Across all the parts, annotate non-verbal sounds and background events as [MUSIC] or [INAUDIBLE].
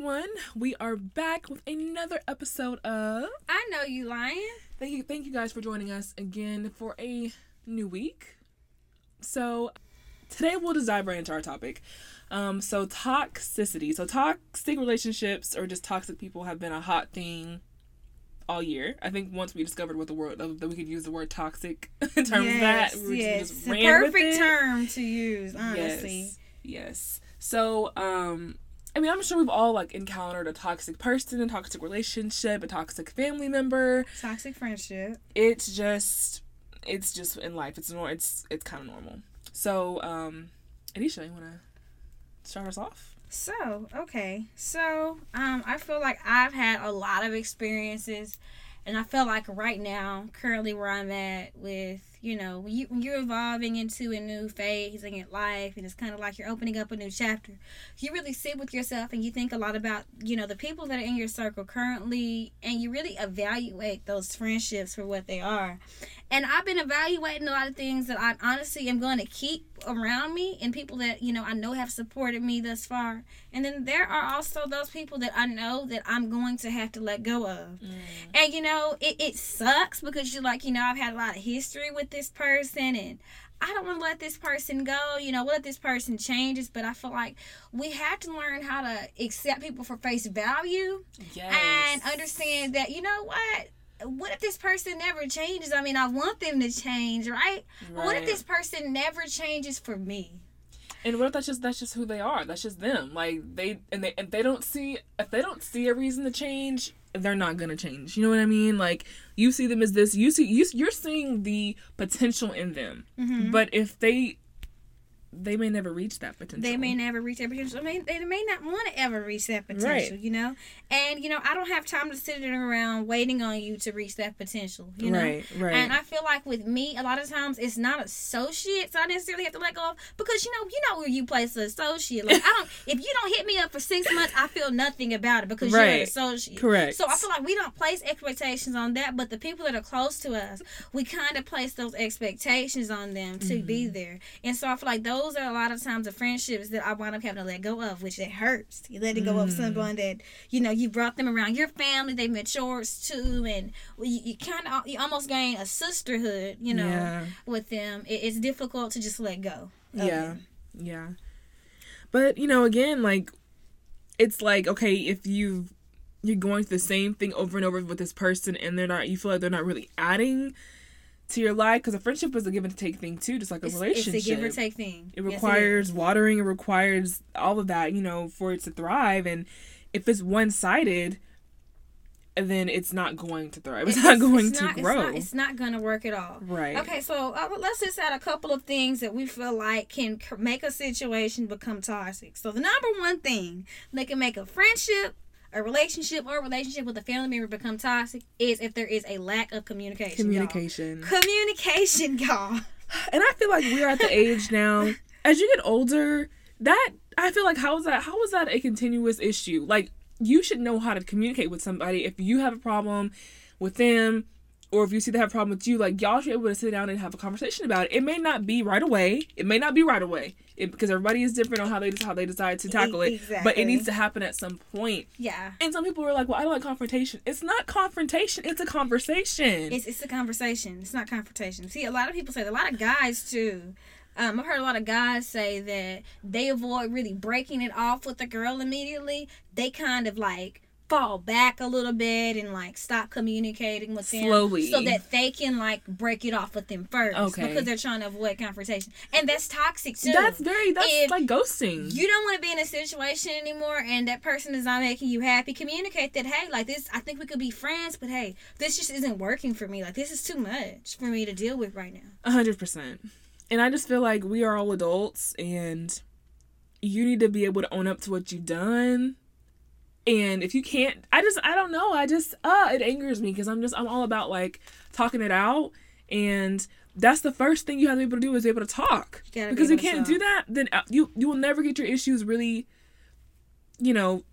everyone. We are back with another episode of. I know you lying. Thank you, thank you guys for joining us again for a new week. So, today we'll just dive right into our topic. Um, so toxicity. So toxic relationships or just toxic people have been a hot thing all year. I think once we discovered what the word that we could use the word toxic [LAUGHS] in terms yes, of that, we yes, just ran perfect term to use. Honestly, Yes. Yes. So, um, I mean, I'm sure we've all like encountered a toxic person, a toxic relationship, a toxic family member. toxic friendship. It's just, it's just in life. It's normal. It's it's kind of normal. So, um, Anisha, you wanna start us off? So, okay. So, um, I feel like I've had a lot of experiences, and I feel like right now, currently where I'm at with, you know, when, you, when you're evolving into a new phase in your life, and it's kind of like you're opening up a new chapter, you really sit with yourself and you think a lot about, you know, the people that are in your circle currently, and you really evaluate those friendships for what they are. And I've been evaluating a lot of things that I honestly am going to keep around me and people that, you know, I know have supported me thus far. And then there are also those people that I know that I'm going to have to let go of. Mm. And, you know, it, it sucks because you're like, you know, I've had a lot of history with this person and I don't want to let this person go. You know, let this person changes, but I feel like we have to learn how to accept people for face value Yes. and understand that, you know what? What if this person never changes? I mean, I want them to change, right? But what if this person never changes for me? And what if that's just that's just who they are? That's just them. Like they and they and they don't see if they don't see a reason to change, they're not gonna change. You know what I mean? Like you see them as this. You see you you're seeing the potential in them. Mm-hmm. But if they they may never reach that potential. They may never reach that potential. I mean, they may not want to ever reach that potential, Right. you know? And, you know, I don't have time to sit around waiting on you to reach that potential, you know? Right, right. And I feel like with me, a lot of times it's not associates I necessarily have to let go of because you know you know where you place an associate. Like I don't, [LAUGHS] if you don't hit me up for six months, I feel nothing about it because you're an associate. Correct. So I feel like we don't place expectations on that, but the people that are close to us, we kind of place those expectations on them to be Mm-hmm. there. And so I feel like those are a lot of times the friendships that I wind up having to let go of, which it hurts. You letting go Mm. of someone that you know you brought them around your family, they matured too, and you, you kind of you almost gain a sisterhood, you know, Yeah. with them. It, it's difficult to just let go. Yeah. them. Yeah. But, you know, again, like it's like, okay, if you you're going through the same thing over and over with this person and they're not you feel like they're not really adding to your life because a friendship is a give and take thing too, just like a It's, relationship. it's a give or take thing. It Yes, requires watering, it requires all of that, you know, for it to thrive. And if it's one sided, then it's not going to thrive. It's, not going to not- grow. It's not, it's not going to work at all. right. Okay, so uh, let's just add a couple of things that we feel like can make a situation become toxic. So the number one thing that can make a friendship, a relationship, or a relationship with a family member become toxic is if there is a lack of communication. y'all. Communication. Communication, y'all. [SIGHS] And I feel like we're at the age now, as you get older, that I feel like how is that how is that a continuous issue? Like you should know how to communicate with somebody if you have a problem with them or if you see they have a problem with you, like y'all should be able to sit down and have a conversation about it. It may not be right away. It may not be right away. It, because everybody is different on how they how they decide to tackle it. Exactly. But it needs to happen at some point. Yeah. And some people are like, "Well, I don't like confrontation." It's not confrontation. It's a conversation. It's, it's a conversation. It's not confrontation. See, a lot of people say, a lot of guys too. Um, I've heard a lot of guys say that they avoid really breaking it off with the girl immediately. They kind of like fall back a little bit and like stop communicating with them Slowly. so that they can like break it off with them first Okay. because they're trying to avoid confrontation and that's toxic too that's very that's If like ghosting. you don't want to be in a situation anymore and that person is not making you happy communicate that hey like this i think we could be friends but hey this just isn't working for me like this is too much for me to deal with right now A hundred percent. And I just feel like we are all adults and you need to be able to own up to what you've done. And if you can't, I just, I don't know. I just, uh, it angers me because I'm just, I'm all about like talking it out. And that's the first thing you have to be able to do is be able to talk. You gotta be Because you can't do that, then uh, you, you will never get your issues really, you know,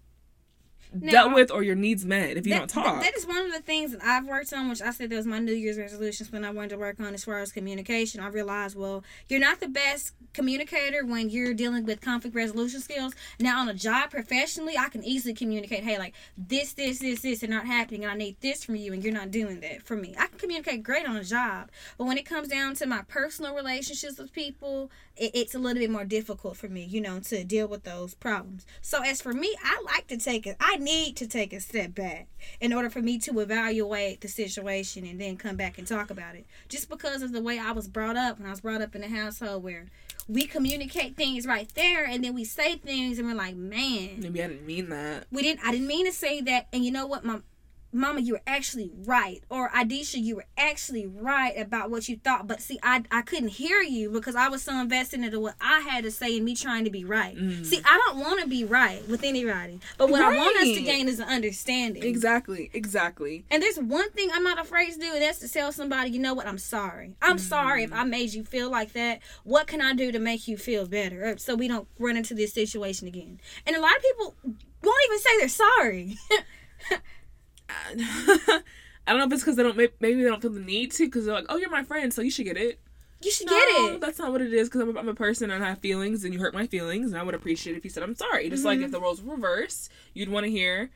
Now, dealt with or your needs met if you that, don't talk. that is one of the things that I've worked on, which I said that was my New Year's resolutions when I wanted to work on as far as communication. I realized, well, you're not the best communicator when you're dealing with conflict resolution skills. Now, on a job professionally, I can easily communicate, hey, like this, this, this, this are not happening, and I need this from you, and you're not doing that for me. I can communicate great on a job, but when it comes down to my personal relationships with people, it, it's a little bit more difficult for me, you know, to deal with those problems. So, as for me, I like to take it. I need to take a step back in order for me to evaluate the situation and then come back and talk about it. Just because of the way I was brought up, and I was brought up in a household where we communicate things right there, and then we say things, and we're like, man, Maybe I didn't mean that. we didn't. I didn't mean to say that. And you know what, my Mama, you were actually right. Or Adisha, you were actually right about what you thought. But see, I I couldn't hear you because I was so invested into what I had to say and me trying to be right. Mm. See, I don't want to be right with anybody. But what I want us to gain is an understanding. Exactly, exactly. And there's one thing I'm not afraid to do, and that's to tell somebody, you know what, I'm sorry. I'm sorry Mm. if I made you feel like that. What can I do to make you feel better so we don't run into this situation again? And a lot of people won't even say they're sorry. [LAUGHS] I don't know if it's because they don't may- maybe they don't feel the need to because they're like, oh, you're my friend, so you should get it. you should No, get it. That's not what it is because I'm, a- I'm a person and I have feelings and you hurt my feelings and I would appreciate it if you said I'm sorry. Just like Mhm. if the roles were reversed, you'd want to hear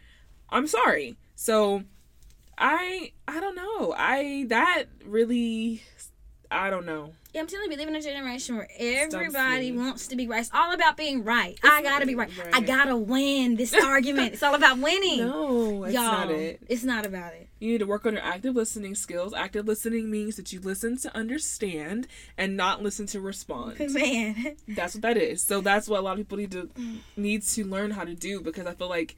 I'm sorry. So I I don't know. I that really I don't know. Yeah, I'm telling you, we live in a generation where everybody wants to be right. It's all about being right. I gotta be right. I gotta win this [LAUGHS] argument. It's all about winning. No, it's Y'all, not it. it's not about it. You need to work on your active listening skills. Active listening means that you listen to understand and not listen to respond. [LAUGHS] Man, That's what that is. So that's what a lot of people need to mm. need to learn how to do because I feel like,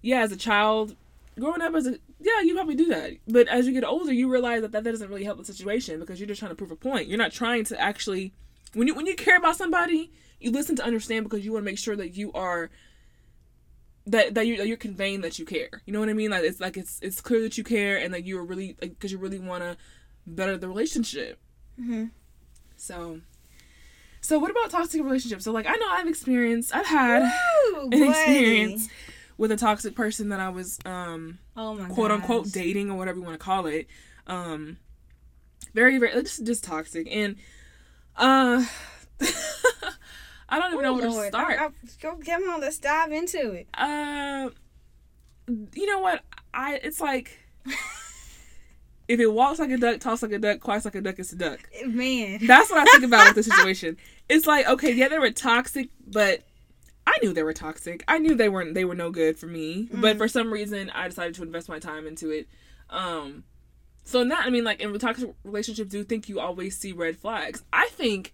yeah, as a child, growing up as a yeah, you probably do that. But as you get older, you realize that that doesn't really help the situation because you're just trying to prove a point. You're not trying to actually when you when you care about somebody, you listen to understand because you want to make sure that you are that that you that you're conveying that you care. You know what I mean? Like it's like it's it's clear that you care and that you're really like because you really want to better the relationship. hmm So, so what about toxic relationships? So like I know I've experienced, I've had Ooh, an boy. experience with a toxic person that I was um Oh my quote unquote dating or whatever you want to call it. Um very very just just toxic and uh [LAUGHS] I don't even know Oh, where to start. I- I- go come on, let's dive into it. Uh, you know what? I it's like [LAUGHS] if it walks like a duck, talks like a duck, quacks like a duck, it's a duck. Man. That's what I think about with the [LAUGHS] situation. It's like okay, yeah, they were toxic, but I knew they were toxic. I knew they weren't. They were no good for me. But Mhm. for some reason, I decided to invest my time into it. Um, so in that I mean, like in toxic relationships, do you think you always see red flags? I think,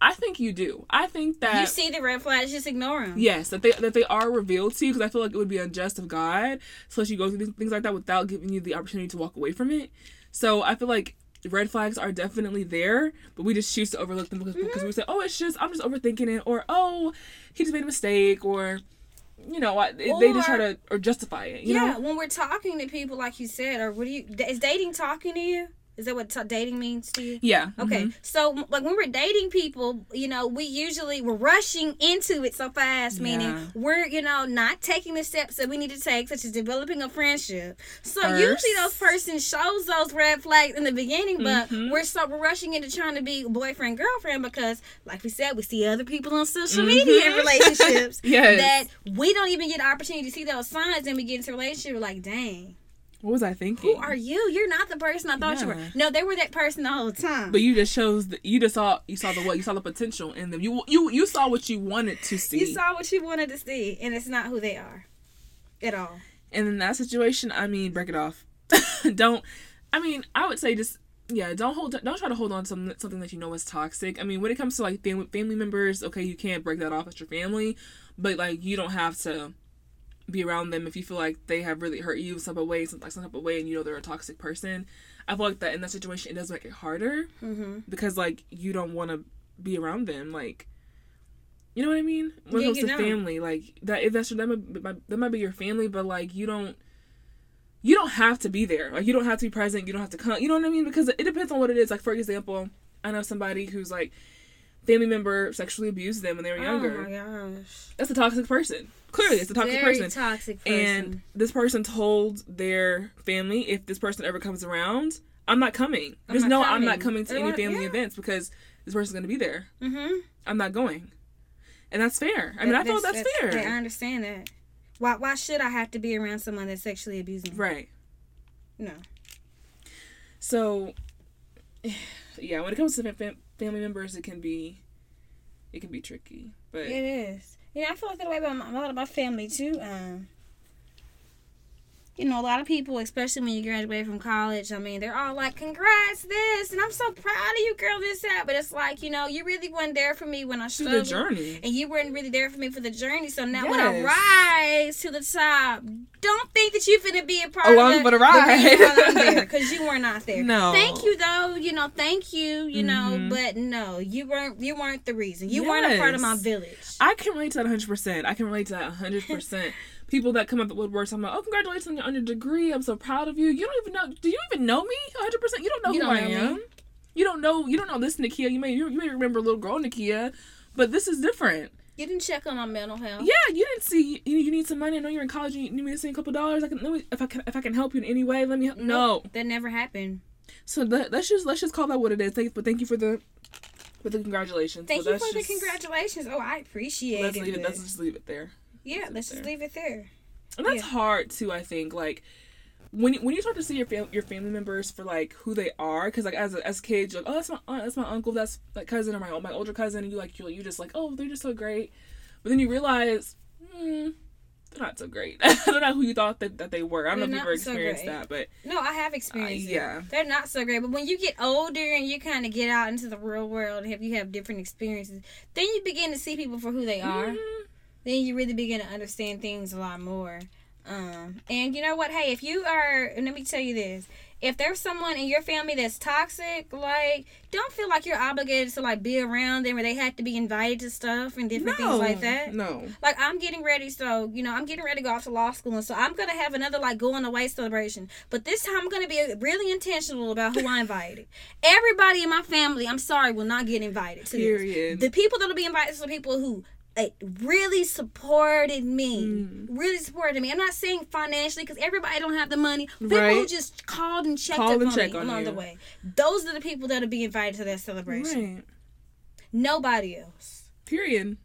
I think you do. I think that you see the red flags, just ignore them. Yes, that they that they are revealed to you because I feel like it would be unjust of God to let you go through these things like that without giving you the opportunity to walk away from it. So I feel like red flags are definitely there, but we just choose to overlook them because, because we mm-hmm. say, oh, it's just I'm just overthinking it, or oh, he just made a mistake, or you know, I, they just try to or justify it. You yeah, know, when we're talking to people, like you said, or what do you, is dating talking to you? Is that what t- dating means to you? yeah. Okay, mhm. so like when we're dating people, you know, we usually we're rushing into it so fast, meaning Yeah. we're you know not taking the steps that we need to take, such as developing a friendship. So First. usually those person shows those red flags in the beginning, but Mhm. we're so we're rushing into trying to be boyfriend girlfriend because, like we said, we see other people on social Mhm. media in relationships [LAUGHS] Yes. that we don't even get the opportunity to see those signs, and we get into a relationship. We're like, dang. What was I thinking? Who are you? You're not the person I thought you were. No, they were that person the whole time. But you just chose. The, you just saw. You saw the what? You saw the potential in them. You you you saw what you wanted to see. You saw what you wanted to see, and it's not who they are at all. And in that situation, I mean, break it off. [LAUGHS] don't. I mean, I would say just yeah. Don't hold. Don't try to hold on to something something that you know is toxic. I mean, when it comes to like family family members, okay, you can't break that off as your family, but like you don't have to be around them if you feel like they have really hurt you some type of way, some like some type of way, and you know they're a toxic person. I feel like that in that situation, it does make it harder Mm-hmm. because like you don't want to be around them like you know what i mean when it comes to know. family like that if that's your that might, might- that might be your family but like you don't you don't have to be there like you don't have to be present you don't have to come you know what i mean because it depends on what it is like for example i know somebody who's like family member sexually abused them when they were younger Oh my gosh. that's a toxic person clearly it's a toxic Very person. toxic person. And this person told their family if this person ever comes around, I'm not coming. I'm There's not no I'm not coming. coming to any family yeah. events because this person's gonna be there. mm-hmm. I'm not going. And that's fair. I mean I thought that's, fair. I understand that. Why why should I have to be around someone that's sexually abusing? me? Right. No. So [SIGHS] yeah, when it comes to fam- family members it can be it can be tricky. But It is. You know, I feel like that way about my, a lot of my family too. Um, you know, a lot of people, especially when you graduate from college, I mean, they're all like, "Congrats, this," and I'm so proud of you, girl. This that, but it's like, you know, you really weren't there for me when I struggled, the journey. and you weren't really there for me for the journey. So now, when I rise to the top, don't think that you're finna be a part Along of the, for the ride. because [LAUGHS] you were not there. No. Thank you though. You know, thank you. You know, Mhm. but no, you weren't. You weren't the reason. You weren't a part of my village. I can relate to that 100%. I can relate to that 100%. [LAUGHS] People that come up with words, I'm like, oh, congratulations on your, on your degree. I'm so proud of you. You don't even know. Do you even know me? 100%. You don't know You who don't I know me. am. You don't know. You don't know this Nakia. You may you, you may remember a little girl Nakia, but this is different. You didn't check on my mental health. Yeah, you didn't see. You, you need some money. I know you're in college. You need me to send a couple dollars. I can. Let me, if I can. If I can help you in any way, let me. Help. No. that never happened. So that, let's just let's just call that what it is. Thank, but thank you for the for the congratulations. Thank But you for the congratulations. Oh, I appreciate Let's it. leave it. Let's just leave it there. Yeah, let's it just there. leave it there. And that's Yeah. hard too. I think like when you, when you start to see your fam- your family members for like who they are, because like as a, as kids, you're like, oh that's my aunt, that's my uncle, that's my cousin or my my older cousin, and you like you you just like oh they're just so great, but then you realize. Hmm, they're not so great. [LAUGHS] they're not know who you thought that, that they were. I don't They're know if you've ever experienced great. that, but No, I have experienced Uh, it. yeah. They're not so great. But when you get older and you kind of get out into the real world and have you have different experiences, then you begin to see people for who they are. Mhm. Then you really begin to understand things a lot more. Um, and you know what? Hey, if you are, let me tell you this: if there's someone in your family that's toxic, like, don't feel like you're obligated to like be around them, or they have to be invited to stuff and different things like that. No. Like I'm getting ready, so you know I'm getting ready to go off to law school, and so I'm gonna have another like going away celebration. But this time I'm gonna be really intentional about who I invited. Everybody in my family, I'm sorry, will not get invited to this. Period. The people that'll be invited are the people who uh, really supported me, Mm. really supported me. I'm not saying financially because everybody don't have the money. People who just called and checked Called up and on check me on along you. the way. Those are the people that'll be invited to that celebration. Right. Nobody else. Period.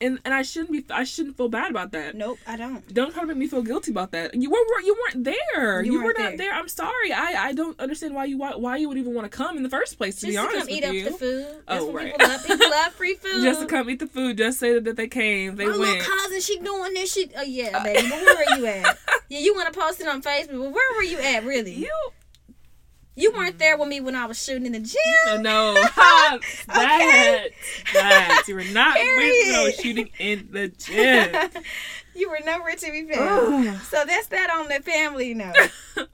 And and I shouldn't be. I shouldn't feel bad about that. Nope, I don't. Don't try to make me feel guilty about that. You were were- you weren't there. You You, were weren't there. there. I'm sorry. I I don't understand why you why, why you would even want to come in the first place. To Just be honest Just to come eat you, up the food. That's Oh, what right. people love. People love free food. [LAUGHS] just to come eat the food, just say that, that they came, they My went. little cousin, she doing this shit. Oh yeah, uh, baby. But where were you at? [LAUGHS] Yeah, you want to post it on Facebook, but where were you at? Really? You You weren't there with me when I was shooting in the gym. no [LAUGHS] ha, that that you were not with me when I was shooting in the gym. [LAUGHS] you were nowhere to be found. Ugh. So that's that on the family note. [LAUGHS]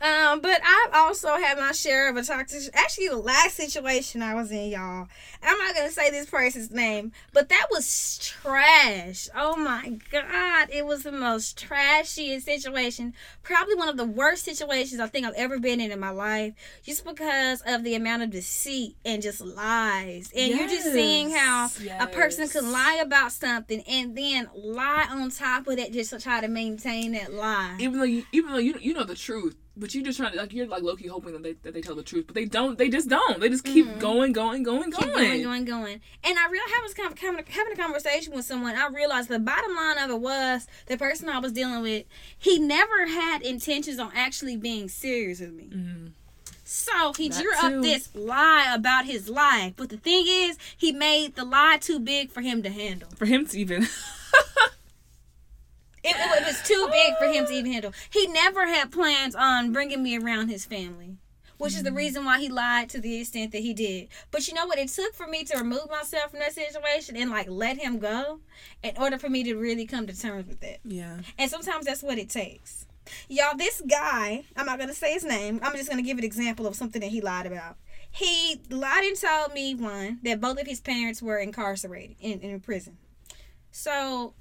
um, but I've also had my share of a toxic. Actually, the last situation I was in, y'all. I'm not gonna say this person's name, but that was trash. Oh my god, it was the most trashiest situation. Probably one of the worst situations I think I've ever been in in my life, just because of the amount of deceit and just lies. And you're just seeing how Yes, a person can lie about something and then lie on top of that just to try to maintain that lie. even though you even though you you know the truth, but you're just trying to like you're like low key hoping that they that they tell the truth, but they don't. They just don't. They just keep Mhm. going, going, going, Keep going. going, going, going. And I real I was kind of, having a conversation with someone. I realized the bottom line of it was the person I was dealing with, he never had intentions on actually being serious with me. Mhm. So he That drew too. up this lie about his life. But the thing is, he made the lie too big for him to handle. For him to even. [LAUGHS] It, it was too big for him to even handle. He never had plans on bringing me around his family, which is the Mm-hmm. reason why he lied to the extent that he did. But you know what? It took for me to remove myself from that situation and like let him go in order for me to really come to terms with it. yeah. And sometimes that's what it takes. Y'all, this guy, I'm not going to say his name. I'm just going to give an example of something that he lied about. He lied and told me, one, that both of his parents were incarcerated in, in prison. So,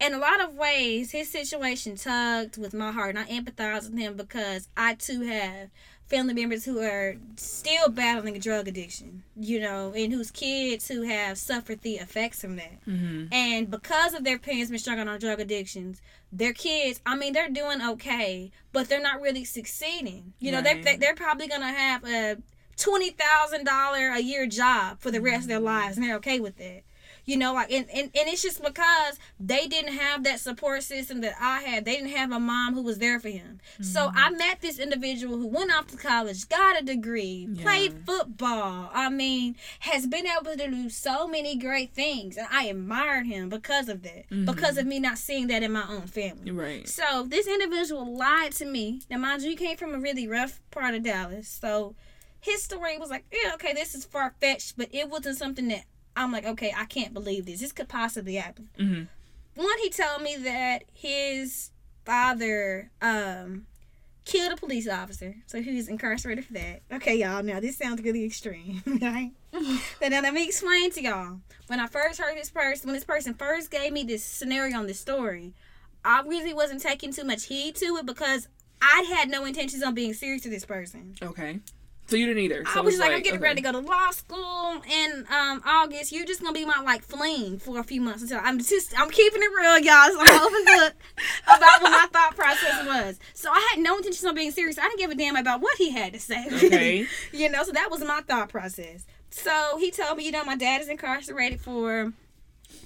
in a lot of ways, his situation tugged with my heart, and I empathize with him because I too have family members who are still battling a drug addiction, you know, and whose kids who have suffered the effects from that. Mm-hmm. And because of their parents been struggling on drug addictions, their kids, I mean, they're doing okay, but they're not really succeeding. You know, Right. they, they, they're probably going to have a $20,000 a year job for the rest of their lives, and they're okay with that. You know, like, and, and, and it's just because they didn't have that support system that I had. They didn't have a mom who was there for him. So mm-hmm. I met this individual who went off to college, got a degree, Yeah. played football. I mean, has been able to do so many great things. And I admired him because of that, mm-hmm. because of me not seeing that in my own family. Right. So this individual lied to me. Now, mind you, he came from a really rough part of Dallas. So his story was like, yeah, okay, this is far fetched, but it wasn't something that I'm like, okay, I can't believe this. This could possibly happen. Mm-hmm. One, he told me that his father um killed a police officer, so he was incarcerated for that. Okay, y'all. Now this sounds really extreme, [LAUGHS] right? [LAUGHS] but now let me explain to y'all. When I first heard this person, when this person first gave me this scenario on this story, I really wasn't taking too much heed to it because I had no intentions on being serious to this person. Okay. So you didn't either. So I was it's like, I'm getting okay. ready to go to law school in um August. You're just gonna be my like fling for a few months until I'm just I'm keeping it real, y'all. So I'm open book [LAUGHS] about what my thought process was. So I had no intentions on being serious. I didn't give a damn about what he had to say. Okay. [LAUGHS] you know, so that was my thought process. So he told me, you know, my dad is incarcerated for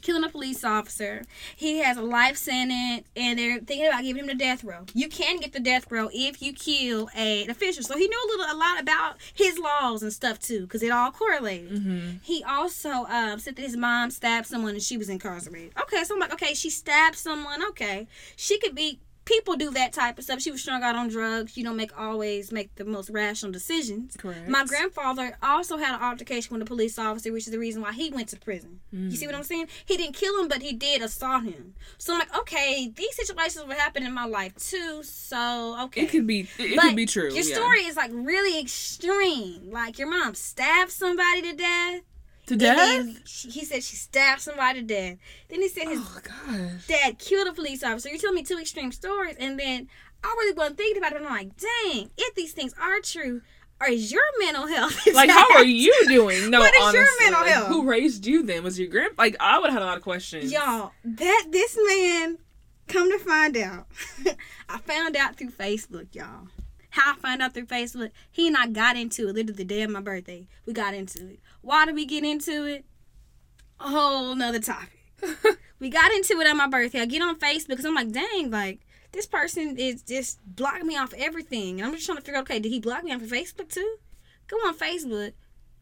killing a police officer. He has a life sentence, and they're thinking about giving him the death row. You can get the death row if you kill a, an official. So he knew a little, a lot about his laws and stuff too, because it all correlated. Mm-hmm. He also um, said that his mom stabbed someone and she was incarcerated. Okay, so I'm like, okay, she stabbed someone. Okay, she could be. People do that type of stuff. She was strung out on drugs. You don't make always make the most rational decisions. Correct. My grandfather also had an altercation with a police officer, which is the reason why he went to prison. You see what I'm saying? He didn't kill him, but he did assault him. So I'm like, okay, these situations will happen in my life too. So okay, It could be. It, it could be true. Your yeah. story is like really extreme. Like your mom stabbed somebody to death. To death. she- he said she stabbed somebody to death. Then he said his Oh dad killed a police officer. You're telling me two extreme stories, and then I really wasn't thinking about it. I'm like, dang, if these things are true, or is your mental health [LAUGHS] Like, how are you doing? No, What is your honestly, mental like, health? Who raised you then? Was your grand? Like, I would have had a lot of questions. Y'all, that this man, come to find out, [LAUGHS] I found out through Facebook, y'all. How I found out through Facebook, he and I got into it literally the day of my birthday. We got into it. Why did we get into it? A whole nother topic. [LAUGHS] we got into it on my birthday. I get on Facebook because I'm like, dang, like this person is just blocking me off everything. And I'm just trying to figure out, okay, did he block me off of Facebook too? Go on Facebook.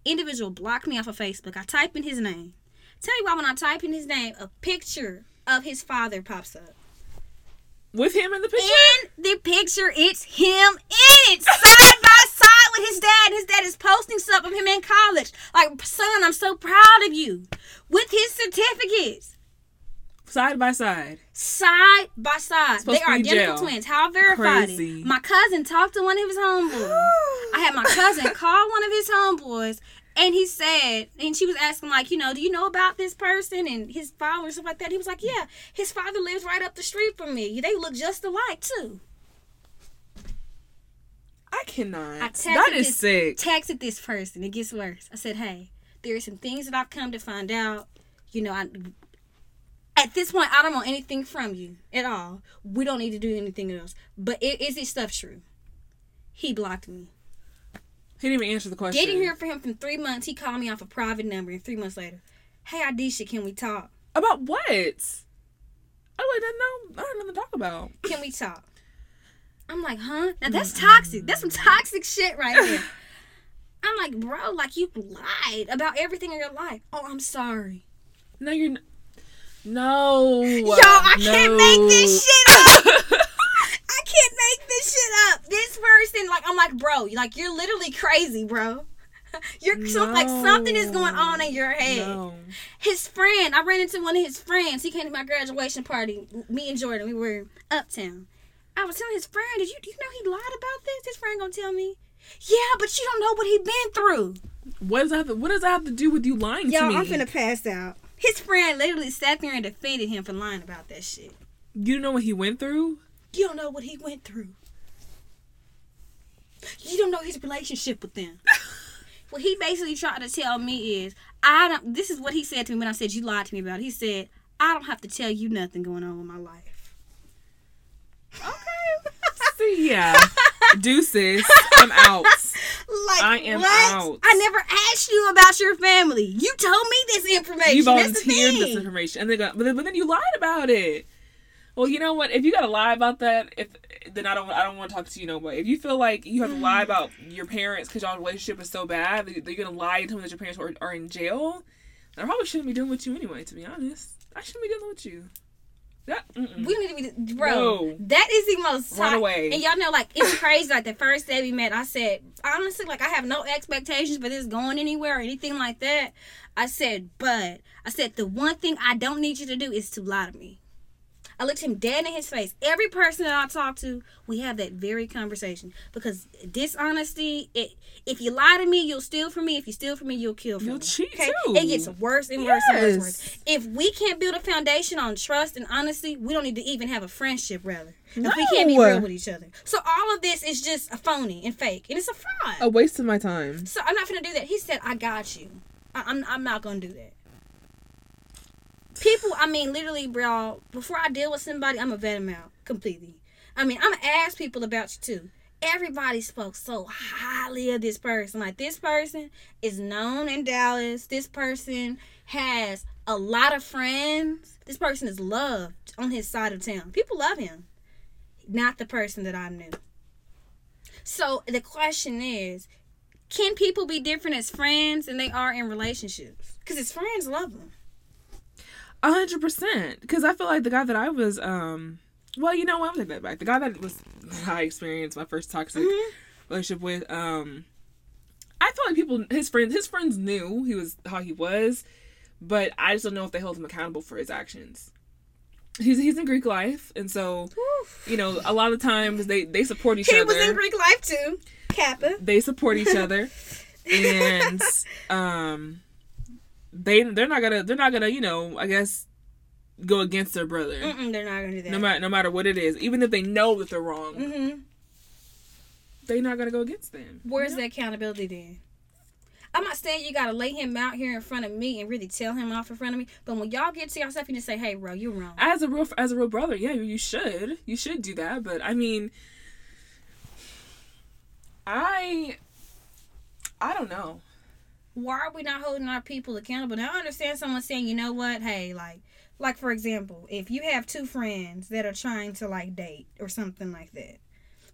Individual blocked me off of Facebook. I type in his name. Tell you why when I type in his name, a picture of his father pops up. With him in the picture. In the picture, it's him in it, side by side with his dad. His dad is posting stuff of him in college. Like, son, I'm so proud of you. With his certificates. Side by side. Side by side. They are identical jail. twins. How I verified Crazy. it. My cousin talked to one of his homeboys. [SIGHS] I had my cousin call one of his homeboys, and he said, and she was asking, like, you know, do you know about this person and his father and stuff like that? He was like, yeah, his father lives right up the street from me. They look just alike too. I cannot. I texted that is this, sick. Texted this person. It gets worse. I said, hey, there are some things that I've come to find out. You know, I. At this point, I don't want anything from you at all. We don't need to do anything else. But i- is this stuff true? He blocked me. He didn't even answer the question. Didn't hear from him from three months. He called me off a private number, and three months later, hey, Adisha, can we talk? About what? Oh, I like that. know, I don't know to talk about. Can we talk? I'm like, huh? Now that's toxic. That's some toxic shit right [LAUGHS] there. I'm like, bro, like you lied about everything in your life. Oh, I'm sorry. No, you're. N- no. Yo, I can't make this shit up. [LAUGHS] I can't make this shit up. This person, like, I'm like, bro, like you're literally crazy, bro. [LAUGHS] You're so, like something is going on in your head. No. His friend, I ran into one of his friends. He came to my graduation party. Me and Jordan, we were uptown. I was telling his friend, did you, do you know he lied about this? His friend gonna tell me, yeah, but you don't know what he been through. What does that? Have to, what does that have to do with you lying Yo, to me? I'm finna pass out. His friend literally sat there and defended him for lying about that shit. You don't know what he went through? You don't know what he went through. You don't know his relationship with them. [LAUGHS] what he basically tried to tell me is, I don't. This is what he said to me when I said you lied to me about. it. He said, I don't have to tell you nothing going on with my life. [LAUGHS] Okay. Yeah. Deuces. I'm out. Like I am what? out. I never asked you about your family. You told me this information. You volunteered this information, and they but then, but then you lied about it. Well, you know what? If you gotta lie about that, if then I don't, I don't want to talk to you no more. If you feel like you have to lie mm. about your parents because y'all relationship is so bad that you're gonna lie and tell me that your parents are, are in jail, then I probably shouldn't be dealing with you anyway. To be honest, I shouldn't be dealing with you. That, mm-mm. We need to be, bro. No. That is the most. Run toxic- away. And y'all know, like, it's crazy. Like the first day we met, I said, honestly, like, I have no expectations for this going anywhere or anything like that. I said, but I said the one thing I don't need you to do is to lie to me. I looked him dead in his face. Every person that I talk to, we have that very conversation because dishonesty. It if you lie to me, you'll steal from me. If you steal from me, you'll kill from me. You'll me. cheat, okay? too. It gets worse and worse and worse and worse. If we can't build a foundation on trust and honesty, we don't need to even have a friendship. Rather, if we can't be real with each other, so all of this is just a phony and fake, and it's a fraud. a waste of my time. So I'm not gonna do that. He said, "I got you. I, I'm I'm not gonna do that." People, I mean, literally, bro. Before I deal with somebody, I'm a vet them out completely. I mean, I'm gonna ask people about you too. Everybody spoke so highly of this person. Like this person is known in Dallas. This person has a lot of friends. This person is loved on his side of town. People love him. Not the person that I knew. So the question is, can people be different as friends than they are in relationships? Because his friends love him. A hundred percent. Because I feel like the guy that I was, um, well, you know what? I'm take that back. The guy that was I experienced my first toxic Mm-hmm. relationship with, um, I feel like people, his friends, his friends knew he was how he was, but I just don't know if they held him accountable for his actions. He's he's in Greek life, and so you know a lot of times they they support each He other. He was in Greek life too. Kappa. they support each other [LAUGHS] and um they they're not gonna they're not gonna you know i guess go against their brother Mm-mm, they're not gonna do that. no matter no matter what it is even if they know that they're wrong mm-hmm. they're not gonna go against them Where's the accountability then? I'm not saying you gotta lay him out here in front of me and really tell him off in front of me, but when y'all get to yourself, you just say, "Hey, bro, you're wrong." as a real as a real brother yeah you should you should do that but i mean i i don't know why are we not holding our people accountable? Now I understand someone saying, you know what, hey, like, like for example, if you have two friends that are trying to like date or something like that,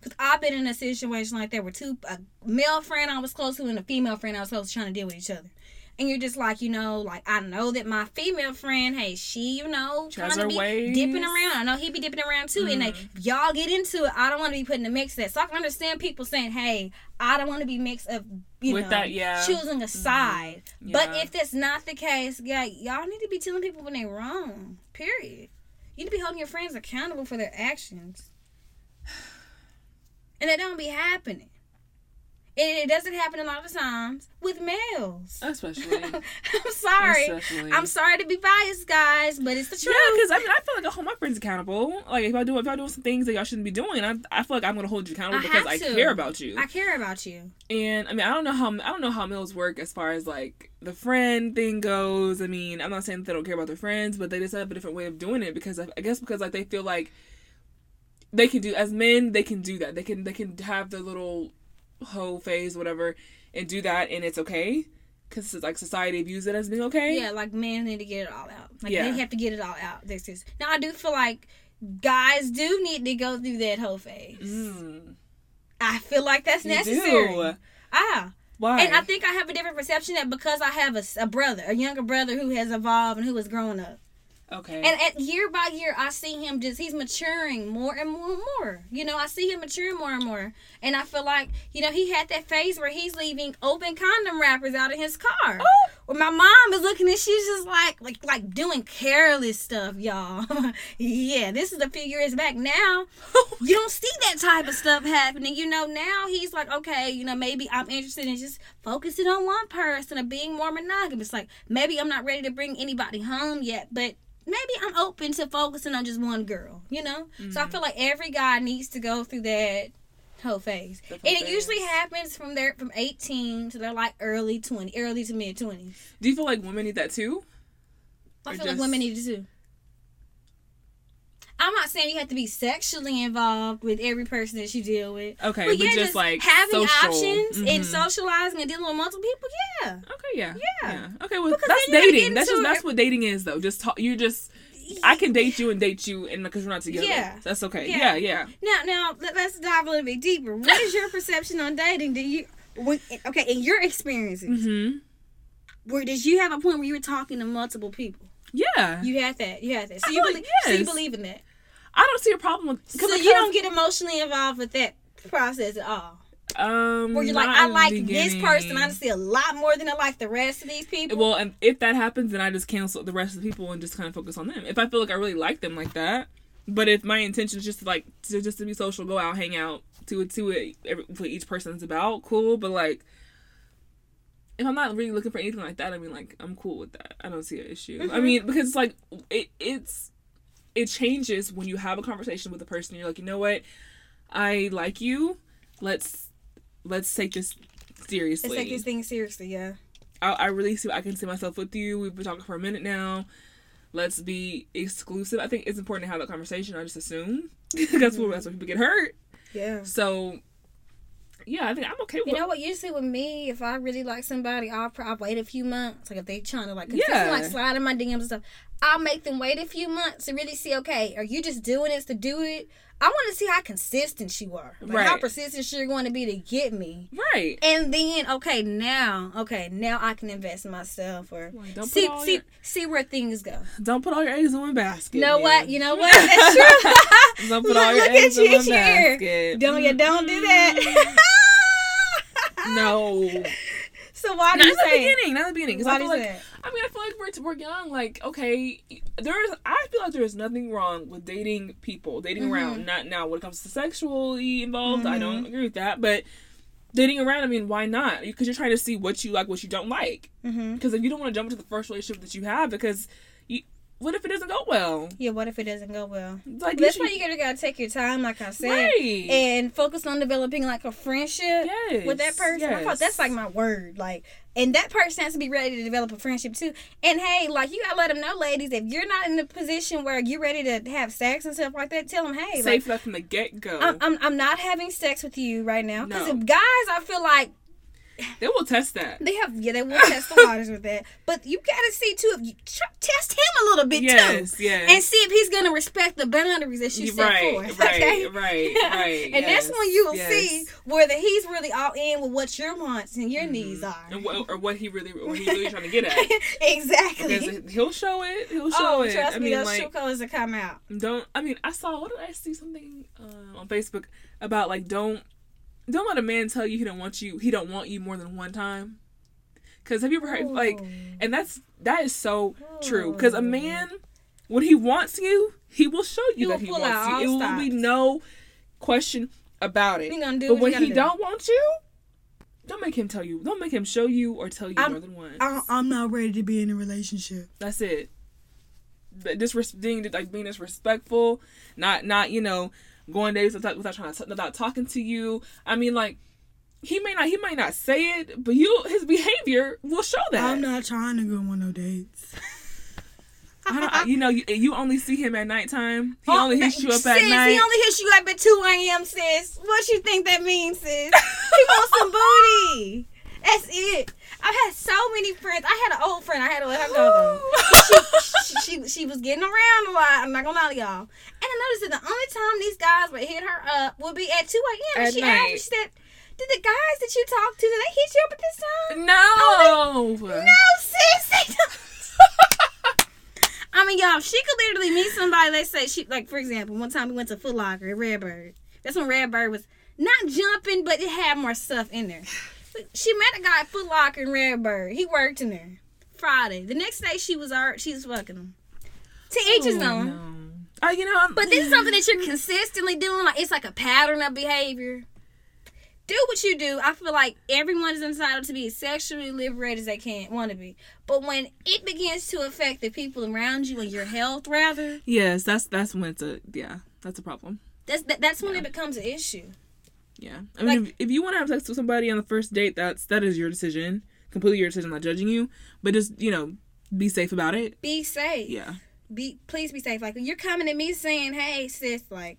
because I've been in a situation like that where two a male friend I was close to and a female friend I was close to trying to deal with each other. And you're just like, you know, like I know that my female friend, hey, she, you know, kind of be ways. dipping around. I know he be dipping around too. And like, y'all get into it, I don't want to be put in the mix of that. So I can understand people saying, hey, I don't want to be mixed of, you With know, that, yeah. Mm-hmm. choosing a side. But Yeah. if that's not the case, yeah, y'all need to be telling people when they're wrong. Period. You need to be holding your friends accountable for their actions. [SIGHS] And that don't be happening. And it doesn't happen a lot of times with males. especially [LAUGHS] I'm sorry. Especially. I'm sorry to be biased, guys, but it's the truth. Yeah, because I mean, I feel like I hold my friends accountable. Like if I do, if I do some things that y'all shouldn't be doing, I, I feel like I'm gonna hold you accountable I because I care about you. I care about you. And I mean, I don't know how I don't know how males work as far as like the friend thing goes. I mean, I'm not saying that they don't care about their friends, but they just have a different way of doing it because I, I guess because like they feel like they can do as men, they can do that. They can they can have their little hoe phase, whatever, and do that, and it's okay because like society views it as being okay. Yeah, like men need to get it all out. Like Yeah. they have to get it all out. This is now. I do feel like guys do need to go through that whole phase. Mm, I feel like that's necessary. Ah, Why? and I think I have a different perception that because I have a brother, a younger brother who has evolved and who is growing up. Okay. And at year by year, I see him just, he's maturing more and more and more. You know, I see him maturing more and more. And I feel like, you know, he had that phase where he's leaving open condom wrappers out of his car. Oh. Where my mom is looking and she's just like, like, like doing careless stuff, y'all. [LAUGHS] yeah, this is a few years back now. [LAUGHS] you don't see that type of stuff happening. You know, now he's like, okay, you know, maybe I'm interested in just focusing on one person and being more monogamous. Like, maybe I'm not ready to bring anybody home yet, but maybe I'm open to focusing on just one girl, you know? So I mm. feel like every guy needs to go through that whole phase. The and whole it usually happens from their from 18 to their like early 20, early to mid 20s. Do you feel like women need that too? I Or feel like women need it too. I'm not saying you have to be sexually involved with every person that you deal with. Okay, But yeah, just, like having social. options and Mhm. socializing and dealing with multiple people, yeah. Okay, yeah, Yeah. Okay, well, Because that's then you gotta get dating. That's just that's what dating is, though. Just talk. You just I can date you and date you, and because we're not together. Yeah. that's okay. Yeah. Yeah, yeah. Now, now let, us dive a little bit deeper. What is your [SIGHS] perception on dating? Do you, when, okay, in your experiences, hmm where did you have a point where you were talking to multiple people? Yeah. You had that. You had that. So you like believe. So you believe in that. I don't see a problem with. So because you don't get emotionally involved with that process at all. Um, Where you're like, I like this person. I see a lot more than I like the rest of these people. Well, and if that happens, then I just cancel the rest of the people and just kind of focus on them. If I feel like I really like them like that, but if my intention is just to like to just to be social, go out, hang out, to it every, what each person's about, cool. But like, if I'm not really looking for anything like that, I mean, like I'm cool with that. I don't see an issue. I Mhm. mean, because it's like it it's it changes when you have a conversation with a person. You're like, you know what, I like you. Let's let's take this seriously. Let's take this thing seriously, yeah. I, I really see I can see myself with you. We've been talking for a minute now. Let's be exclusive. I think it's important to have that conversation. I just assume [LAUGHS] that's what that's where people get hurt. Yeah. So yeah, I think I'm okay with. You know what? Usually with me, if I really like somebody, I'll, I'll wait a few months. Like if they trying to like Yeah. like slide in my DMs and stuff, I'll make them wait a few months to really see. Okay, are you just doing this to do it? I want to see how consistent you are, like how persistent you're going to be to get me. right. And then, okay, now, okay, now I can invest in myself or Like, don't see see your- see where things go. Don't put all your eggs in one basket. You know man. what? You know what? That's true. don't put [LAUGHS] all your look eggs in one basket. don't you don't do that. Mm-hmm. [LAUGHS] No. So why Not do in you the beginning. Not the beginning. Because Why I do you like say? I mean, I feel like we're we're young. Like, okay, there's. I feel like there's nothing wrong with dating people, dating Mhm. around. Not now when it comes to sexually involved. I Mhm. don't agree with that, but dating around. I mean, why not? Because you're trying to see what you like, what you don't like. Mm-hmm. Because if you don't want to jump into the first relationship that you have, because what if it doesn't go well? Yeah, what if it doesn't go well? Like That's you why you gotta, gotta take your time, like I said, right. and focus on developing like a friendship yes, with that person. I thought that's like my word, like, and that person has to be ready to develop a friendship too. And hey, like you gotta let them know, ladies, if you're not in the position where you're ready to have sex and stuff like that, tell them, hey, like, safe enough from the get go. I'm, I'm I'm not having sex with you right now. Because No. guys, I feel like they will test that. they have yeah, they will test the waters with that. But you gotta see too if you tr- test him a little bit too. Yes, yes. and see if he's gonna respect the boundaries that you set right, forth. right, okay? right, right. [LAUGHS] and that's when you will yes. see whether he's really all in with what your wants and your needs Mhm. are. and what, or what he really, what he really trying to get at. [LAUGHS] exactly. Because he'll show it. He'll show oh, it. trust I me, mean, those like, true colors will come out. don't. I mean, I saw. What did I see? Something uh, on Facebook about like don't don't let a man tell you he don't want you. He don't want you more than one time. Because have you ever heard like? Oh. And that's that is so true. Because a oh. man, when he wants you, he will show you He that will he wants out you. It will be no question about it. But when he do. don't want you, don't make him tell you. Don't make him show you or tell you I'm- more than once. I'm not ready to be in a relationship. That's it. But Disres- being like being disrespectful, not not you know going days without, without trying to without talking to you. I mean, like he may not he might not say it, but you his behavior will show that. I'm not trying to go on no dates. [LAUGHS] I don't, you know, you, you only see him at nighttime. He Oh, only hits you up sis, at night. He only hits you up at 2 a.m., sis. What you think that means, sis? he wants some booty. [LAUGHS] That's it. I've had so many friends. I had an old friend. I had to let her go, though. she, she, she was getting around a lot. I'm not gonna lie to y'all. And I noticed that the only time these guys would hit her up would be at 2 a.m. She night. asked, me, she said, Did the guys that you talk to, did they hit you up at this time? no. Oh, no, sis. They don't. [LAUGHS] I mean, y'all, she could literally meet somebody. Let's say she, like, for example, one time we went to Foot Locker at Redbird. That's when Redbird was not jumping, but it had more stuff in there. She met a guy at Foot Locker and Redbird. He worked in there. Friday. The next day, she was art. She was fucking him. To each his Oh, own. no. Uh, you know, I'm, But this is something that you're consistently doing. Like it's like a pattern of behavior. Do what you do. I feel like everyone is entitled to be as sexually liberated as they can want to be. But when it begins to affect the people around you and your health, rather, yes, that's that's when it's a yeah, that's a problem. that's that, that's when it becomes an issue. Yeah, I mean, Like- if, if you want to have sex with somebody on the first date, that's that is your decision, completely your decision. I'm not judging you, but just you know, be safe about it. Be safe. Yeah, Be please be safe. Like you're coming to me saying, "Hey, sis, like,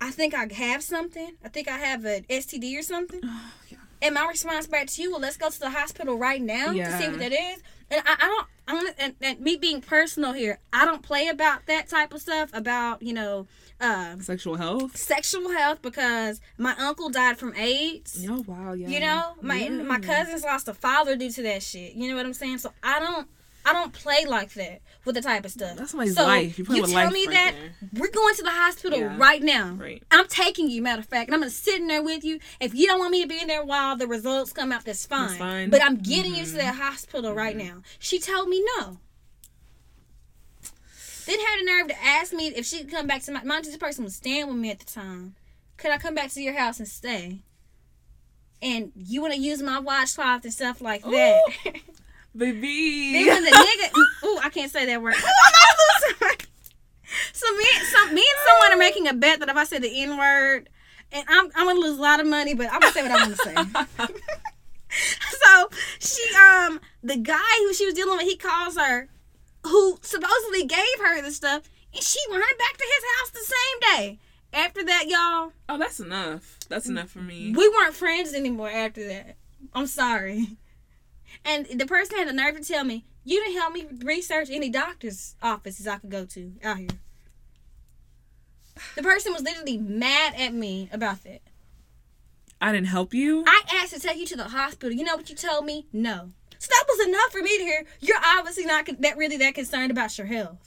I think I have something. I think I have an STD or something." Oh, [SIGHS] yeah. And my response back to you, well, let's go to the hospital right now to see what that is. And I, I don't, I'm gonna, and, and me being personal here, I don't play about that type of stuff about you know, uh, sexual health. sexual health because my uncle died from AIDS. Oh wow, yeah. You know, my Yeah. my cousins lost a father due to that shit. You know what I'm saying? So I don't I don't play like that with the type of stuff. That's somebody's so life. You with tell me right that there. we're going to the hospital Yeah. right now. Right. I'm taking you, matter of fact, and I'm gonna sit in there with you. If you don't want me to be in there while the results come out, that's fine. fine. But I'm getting you to Mhm. that hospital right now. She told me no. Then had the nerve to ask me if she could come back to my. Mind this person was staying with me at the time. Could I come back to your house and stay? And you want to use my washcloth and stuff like that. [LAUGHS] baby. then when the nigga, ooh, I can't say that word. [LAUGHS] Ooh, I'm. So me, some, me and someone are making a bet that if I say the N word, and I'm, I'm gonna lose a lot of money, but I'm gonna say what I want to say. [LAUGHS] so she um the guy who she was dealing with he calls her who supposedly gave her the stuff and she running back to his house the same day after that y'all oh, that's enough. That's mm, enough for me. we weren't friends anymore after that i'm sorry and the person had the nerve to tell me you didn't help me research any doctor's offices i could go to out here the person was literally mad at me about that I didn't help you. I asked to take you to the hospital. You know what you told me? No. So that was enough for me to hear. You're obviously not that really that concerned about your health.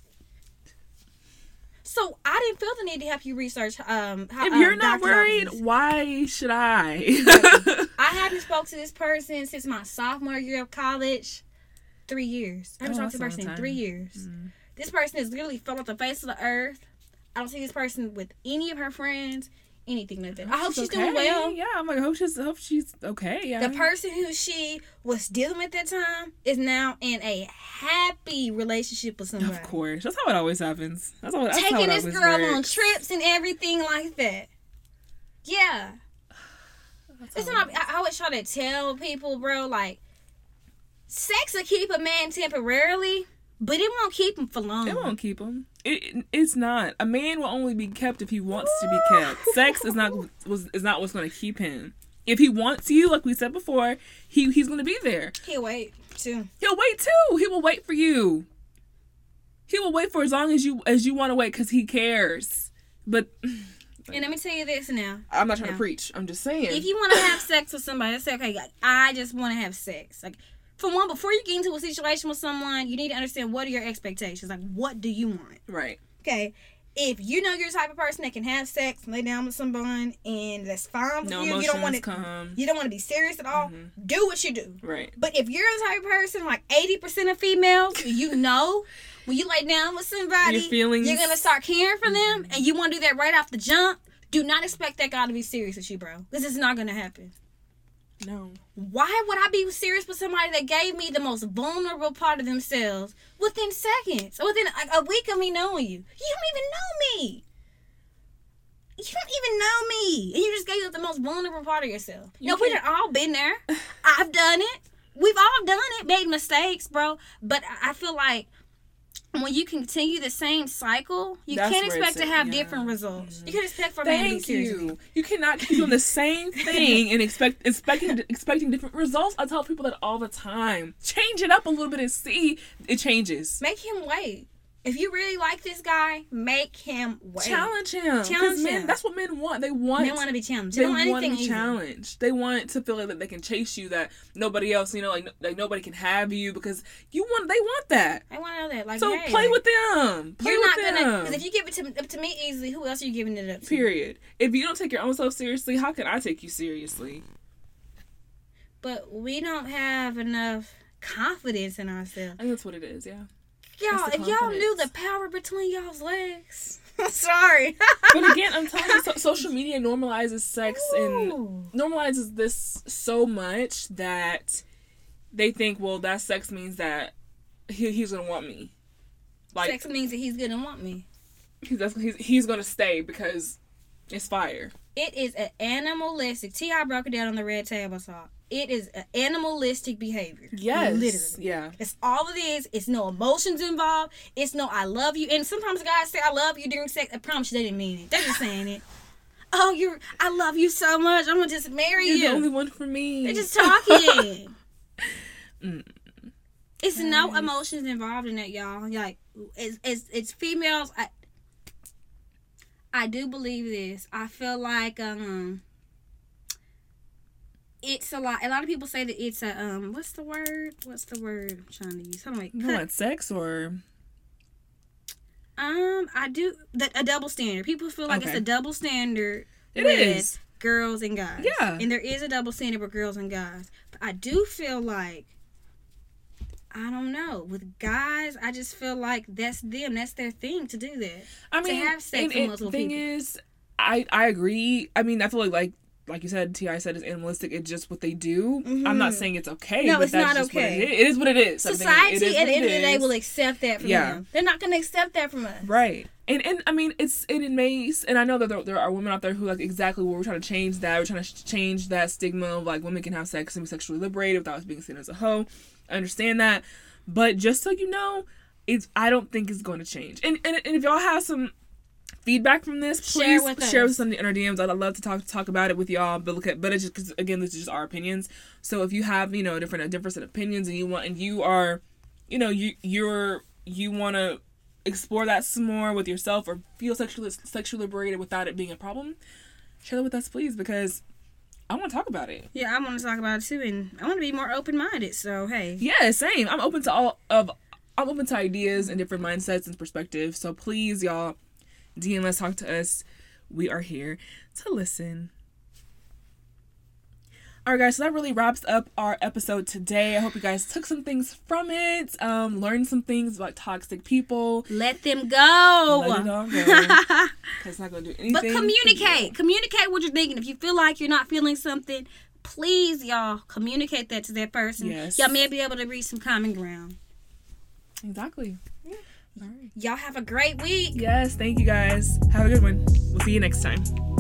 So I didn't feel the need to help you research. Um, how, if um, you're not worried, offices. why should I? [LAUGHS] I haven't [LAUGHS] spoke to this person since my sophomore year of college. Three years. I haven't Oh, talked to a person in three years. Mm. This person is literally fell off the face of the earth. I don't see this person with any of her friends, anything like that. I hope she's doing okay. well. Yeah, I'm like, I hope she's, I hope she's okay. Yeah. The person who she was dealing with at that time is now in a happy relationship with somebody. Of course, that's how it always happens. That's how, that's Taking this girl on trips and everything like that. Yeah. That's Listen, how I. I always try to tell people, bro, like, sex will keep a man temporarily, but it won't keep him for long. It won't keep him. It, it's not. A man will only be kept if he wants to be kept. Sex is not was is not what's going to keep him. If he wants you, like we said before, he he's going to be there. He'll wait, too. He'll wait too. He will wait for you. He will wait for as long as you as you want to wait because he cares. But And let me tell you this now. I'm not trying Yeah. to preach. I'm just saying. If you want to have sex with somebody, let's say, okay, like, I just want to have sex. Like, for one, before you get into a situation with someone, you need to understand what are your expectations. Like, what do you want? right. Okay. If you know you're the type of person that can have sex, lay down with someone, and that's fine with No you, you don't want to, come. you don't want to be serious at all. Mhm. Do what you do. Right. But if you're the type of person, like eighty percent of females, you [LAUGHS] know, when you lay down with somebody, Your feelings. you're gonna start caring for them, and you want to do that right off the jump. Do not expect that guy to be serious with you, bro. This is not gonna happen. No. Why would I be serious with somebody that gave me the most vulnerable part of themselves within seconds, within a, week of me knowing you? You don't even know me. You don't even know me, and you just gave up the most vulnerable part of yourself. You no, we've all been there. [LAUGHS] I've done it. We've all done it, made mistakes, bro. But I feel like when you continue the same cycle, you That's can't expect to have yeah. different results. Mhm. You can expect for a man to be Thank you. You cannot keep doing the same [LAUGHS] thing and expect expecting expecting different results. I tell people that all the time. Change it up a little bit and see it changes. Make him wait. If you really like this guy, make him wait. Challenge him. Challenge men, him. That's what men want. They want. Men want to be challenged. they They don't want want to be easy. challenged. They want to feel like that they can chase you. That nobody else, you know, like like nobody can have you because you want. They want that. I want to know that. Like, So hey, play like, with them. Play You're with not them. gonna. Because if you give it to, up to me easily, who else are you giving it up to? Period. If you don't take your own self seriously, how can I take you seriously? But we don't have enough confidence in ourselves. That's what it is. Yeah. Y'all, if y'all knew the power between y'all's legs. [LAUGHS] Sorry. [LAUGHS] But again, I'm telling you, so, [LAUGHS] social media normalizes sex and normalizes this so much that they think, well, that sex means that he, he's gonna want me. Like sex means that he's gonna want me. he's, he's he's gonna stay because it's fire. It is an animalistic. T.I. broke it down on the red table talk. It is an animalistic behavior. Yes. Literally. Yeah. It's all it is. It's no emotions involved. It's no I love you. And sometimes guys say I love you during sex. I promise you they didn't mean it. They're just saying it. [LAUGHS] Oh, you're I love you so much. I'm gonna just marry You're you. the only one for me. They're just [LAUGHS] talking. Mm. It's no emotions involved in that, y'all. Like it's it's, it's females. I I do believe this. I feel like um it's a lot. A lot of people say that it's a um. What's the word? What's the word I'm trying to use? I'm like, You want sex or um, I do the, a double standard. People feel like it's a double standard. It with is. girls and guys. Yeah. and there is a double standard with girls and guys. But I do feel like I don't know with guys. I just feel like that's them. That's their thing to do that. I mean, have sex and, with multiple thing people. is, I I agree. I mean, I feel like like like you said, T.I. said is animalistic. It's just what they do. I'm not Mhm. saying it's okay. No, but it's that's not just okay. It, is. it is what it is. Think it Society is at the end of the day will accept that from Yeah. them. They're not going to accept that from us. Right. And and I mean it's and it may and I know that there, there are women out there who like exactly what we're trying to change that we're trying to change that stigma of like women can have sex and be sexually liberated without us being seen as a hoe. I understand that, but just so you know, it's I don't think it's going to change. And and, and if y'all have some feedback from this, Share please with share us. with us in our DMs. I'd love to talk talk about it with y'all. But look at but it's just because again this is just our opinions. So if you have you know different a different set of opinions and you want and you are, you know you you're you want to explore that some more with yourself or feel sexually sexually liberated without it being a problem, share that with us, please, because I want to talk about it. Yeah, I want to talk about it too, and I want to be more open minded. So hey, Yeah, same. I'm open to all of. I'm open to ideas and different mindsets and perspectives. So please, y'all, DM us, talk to us. We are here to listen. All right, guys. So that really wraps up our episode today. I hope you guys took some things from it, um, learned some things about toxic people. let them go. Let it all go. [LAUGHS] it's not gonna do anything. But communicate. Communicate what you're thinking. If you feel like you're not feeling something, please, y'all, communicate that to that person. Yes. Y'all may be able to reach some common ground. Exactly. All right. Y'all have a great week. Yes. Thank you, guys. Have a good one. We'll see you next time.